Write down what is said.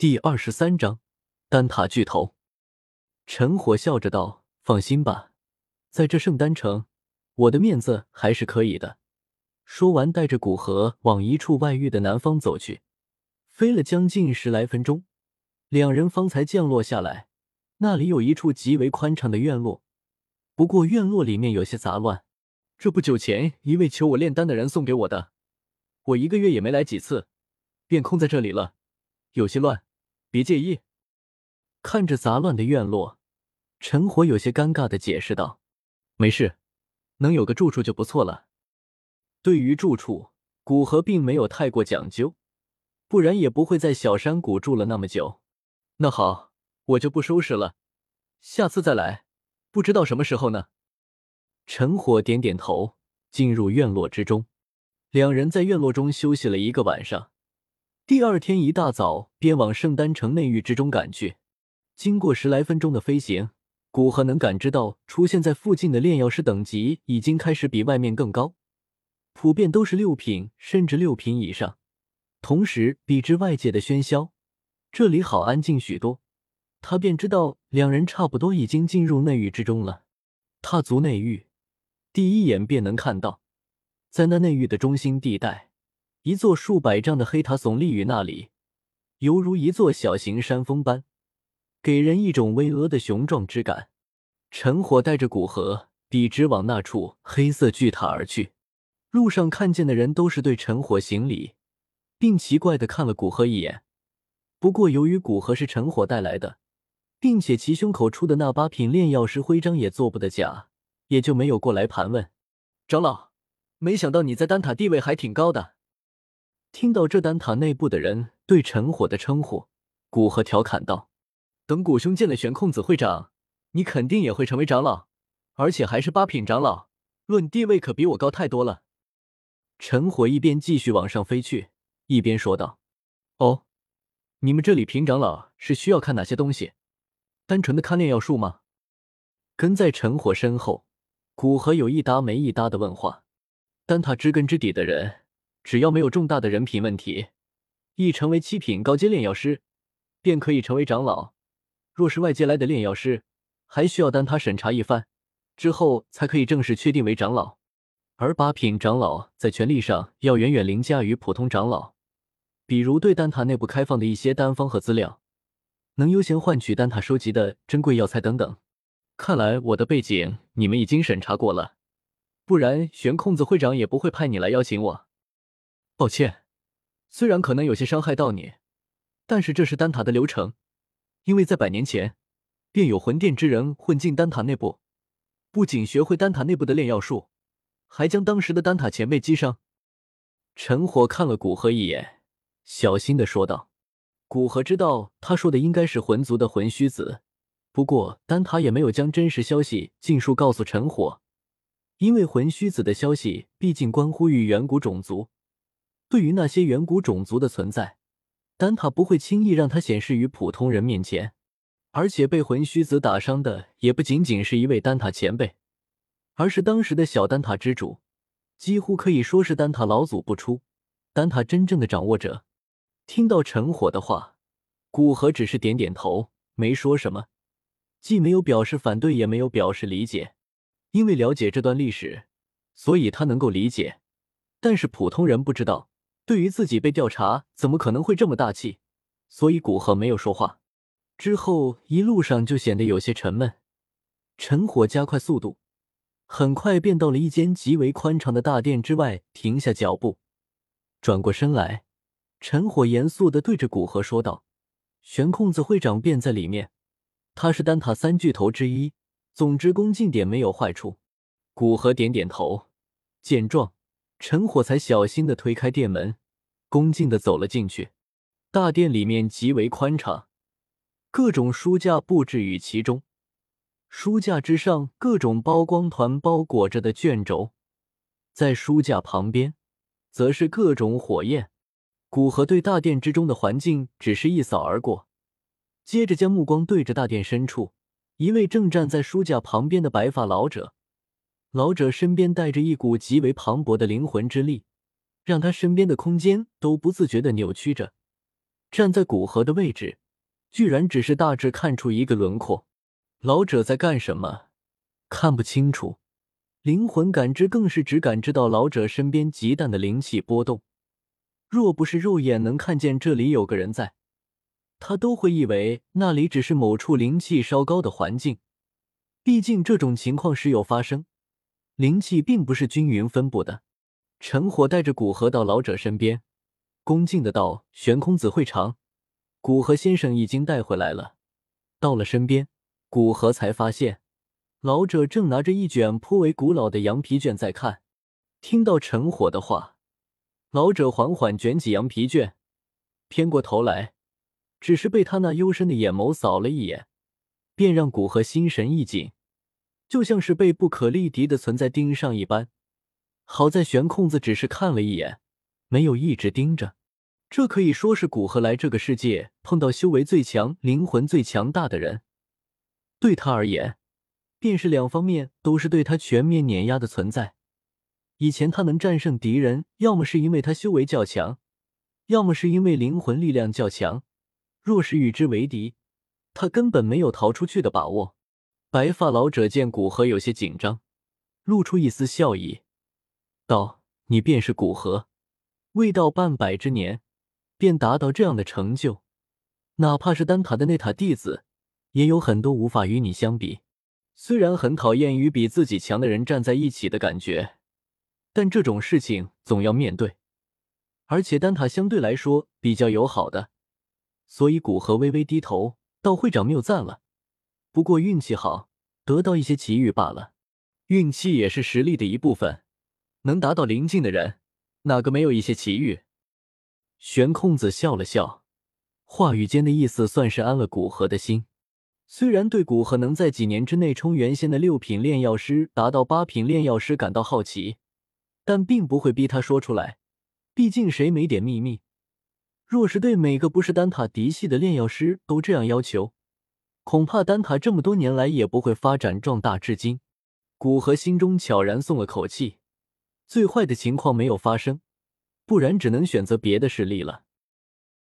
第二十三章丹塔巨头。陈火笑着道：“放心吧，在这圣丹城，我的面子还是可以的。”说完，带着古河往一处外域的南方走去。飞了将近十来分钟，两人方才降落下来。那里有一处极为宽敞的院落，不过院落里面有些杂乱。这不久前一位求我炼丹的人送给我的，我一个月也没来几次，便空在这里了，有些乱，别介意。看着杂乱的院落，陈火有些尴尬的解释道：“没事，能有个住处就不错了。”对于住处，古河并没有太过讲究，不然也不会在小山谷住了那么久。那好，我就不收拾了，下次再来，不知道什么时候呢。陈火点点头，进入院落之中。两人在院落中休息了一个晚上，第二天一大早便往圣丹城内域之中赶去。经过十来分钟的飞行，古河能感知到出现在附近的炼药师等级已经开始比外面更高。普遍都是六品，甚至六品以上。同时，比之外界的喧嚣，这里好安静许多。他便知道两人差不多已经进入内域之中了。踏足内域，第一眼便能看到，在那内域的中心地带，一座数百丈的黑塔耸立于那里，犹如一座小型山峰般，给人一种巍峨的雄壮之感。陈火带着古河笔直往那处黑色巨塔而去。路上看见的人都是对陈火行礼，并奇怪的看了古河一眼。不过由于古河是陈火带来的，并且其胸口出的那八品炼药师徽章也做不得假，也就没有过来盘问。长老，没想到你在丹塔地位还挺高的。听到这丹塔内部的人对陈火的称呼，古河调侃道：“等古兄见了玄空子会长，你肯定也会成为长老，而且还是八品长老，论地位可比我高太多了。”陈火一边继续往上飞去，一边说道：“哦，你们这里平长老是需要看哪些东西？单纯的看炼药术吗？”跟在陈火身后，古河有一搭没一搭的问话。丹塔知根知底的人，只要没有重大的人品问题，一成为七品高阶炼药师，便可以成为长老。若是外界来的炼药师，还需要丹塔审查一番，之后才可以正式确定为长老。而八品长老在权力上要远远凌驾于普通长老，比如对丹塔内部开放的一些丹方和资料，能优先换取丹塔收集的珍贵药材等等。看来我的背景你们已经审查过了，不然玄空子会长也不会派你来邀请我。抱歉，虽然可能有些伤害到你，但是这是丹塔的流程，因为在百年前便有魂殿之人混进丹塔内部，不仅学会丹塔内部的炼药术。还将当时的丹塔前辈击伤。陈火看了古河一眼，小心的说道：“古河知道他说的应该是魂族的魂虚子，不过丹塔也没有将真实消息尽数告诉陈火，因为魂虚子的消息毕竟关乎于远古种族。对于那些远古种族的存在，丹塔不会轻易让他显示于普通人面前。而且被魂虚子打伤的也不仅仅是一位丹塔前辈。”而是当时的小丹塔之主，几乎可以说是丹塔老祖不出，丹塔真正的掌握者。听到陈火的话，古河只是点点头，没说什么，既没有表示反对，也没有表示理解。因为了解这段历史，所以他能够理解。但是普通人不知道，对于自己被调查，怎么可能会这么大气？所以古河没有说话。之后一路上就显得有些沉闷。陈火加快速度。很快便到了一间极为宽敞的大殿之外，停下脚步，转过身来，陈火严肃的对着古河说道：“玄空子会长便在里面，他是丹塔三巨头之一，总之恭敬点没有坏处。”古河点点头，见状，陈火才小心的推开殿门，恭敬的走了进去。大殿里面极为宽敞，各种书架布置于其中。书架之上，各种包光团包裹着的卷轴，在书架旁边，则是各种火焰。古河对大殿之中的环境只是一扫而过，接着将目光对着大殿深处，一位正站在书架旁边的白发老者。老者身边带着一股极为磅礴的灵魂之力，让他身边的空间都不自觉的扭曲着，站在古河的位置，居然只是大致看出一个轮廓。老者在干什么？看不清楚。灵魂感知更是只感知到老者身边极淡的灵气波动。若不是肉眼能看见这里有个人在，他都会以为那里只是某处灵气稍高的环境。毕竟这种情况时有发生，灵气并不是均匀分布的。陈火带着古河到老者身边，恭敬的道：“悬空子会长，古河先生已经带回来了。”到了身边，古河才发现。老者正拿着一卷颇为古老的羊皮卷在看，听到陈火的话，老者缓缓卷起羊皮卷，偏过头来，只是被他那幽深的眼眸扫了一眼，便让古河心神一紧，就像是被不可力敌的存在盯上一般。好在悬空子只是看了一眼，没有一直盯着，这可以说是古河来这个世界碰到修为最强、灵魂最强大的人，对他而言。便是两方面都是对他全面碾压的存在。以前他能战胜敌人，要么是因为他修为较强，要么是因为灵魂力量较强。若是与之为敌，他根本没有逃出去的把握。白发老者见古河有些紧张，露出一丝笑意，道：“你便是古河，未到半百之年，便达到这样的成就，哪怕是丹塔的内塔弟子，也有很多无法与你相比。”虽然很讨厌与比自己强的人站在一起的感觉，但这种事情总要面对。而且丹塔相对来说比较友好的，所以古河微微低头，道：“会长谬赞了。不过运气好，得到一些奇遇罢了。运气也是实力的一部分。能达到灵境的人，哪个没有一些奇遇？”玄空子笑了笑，话语间的意思算是安了古河的心。虽然对古河能在几年之内冲原先的六品炼药师达到八品炼药师感到好奇，但并不会逼他说出来。毕竟谁没点秘密？若是对每个不是丹塔嫡系的炼药师都这样要求，恐怕丹塔这么多年来也不会发展壮大至今。古河心中悄然松了口气，最坏的情况没有发生，不然只能选择别的势力了。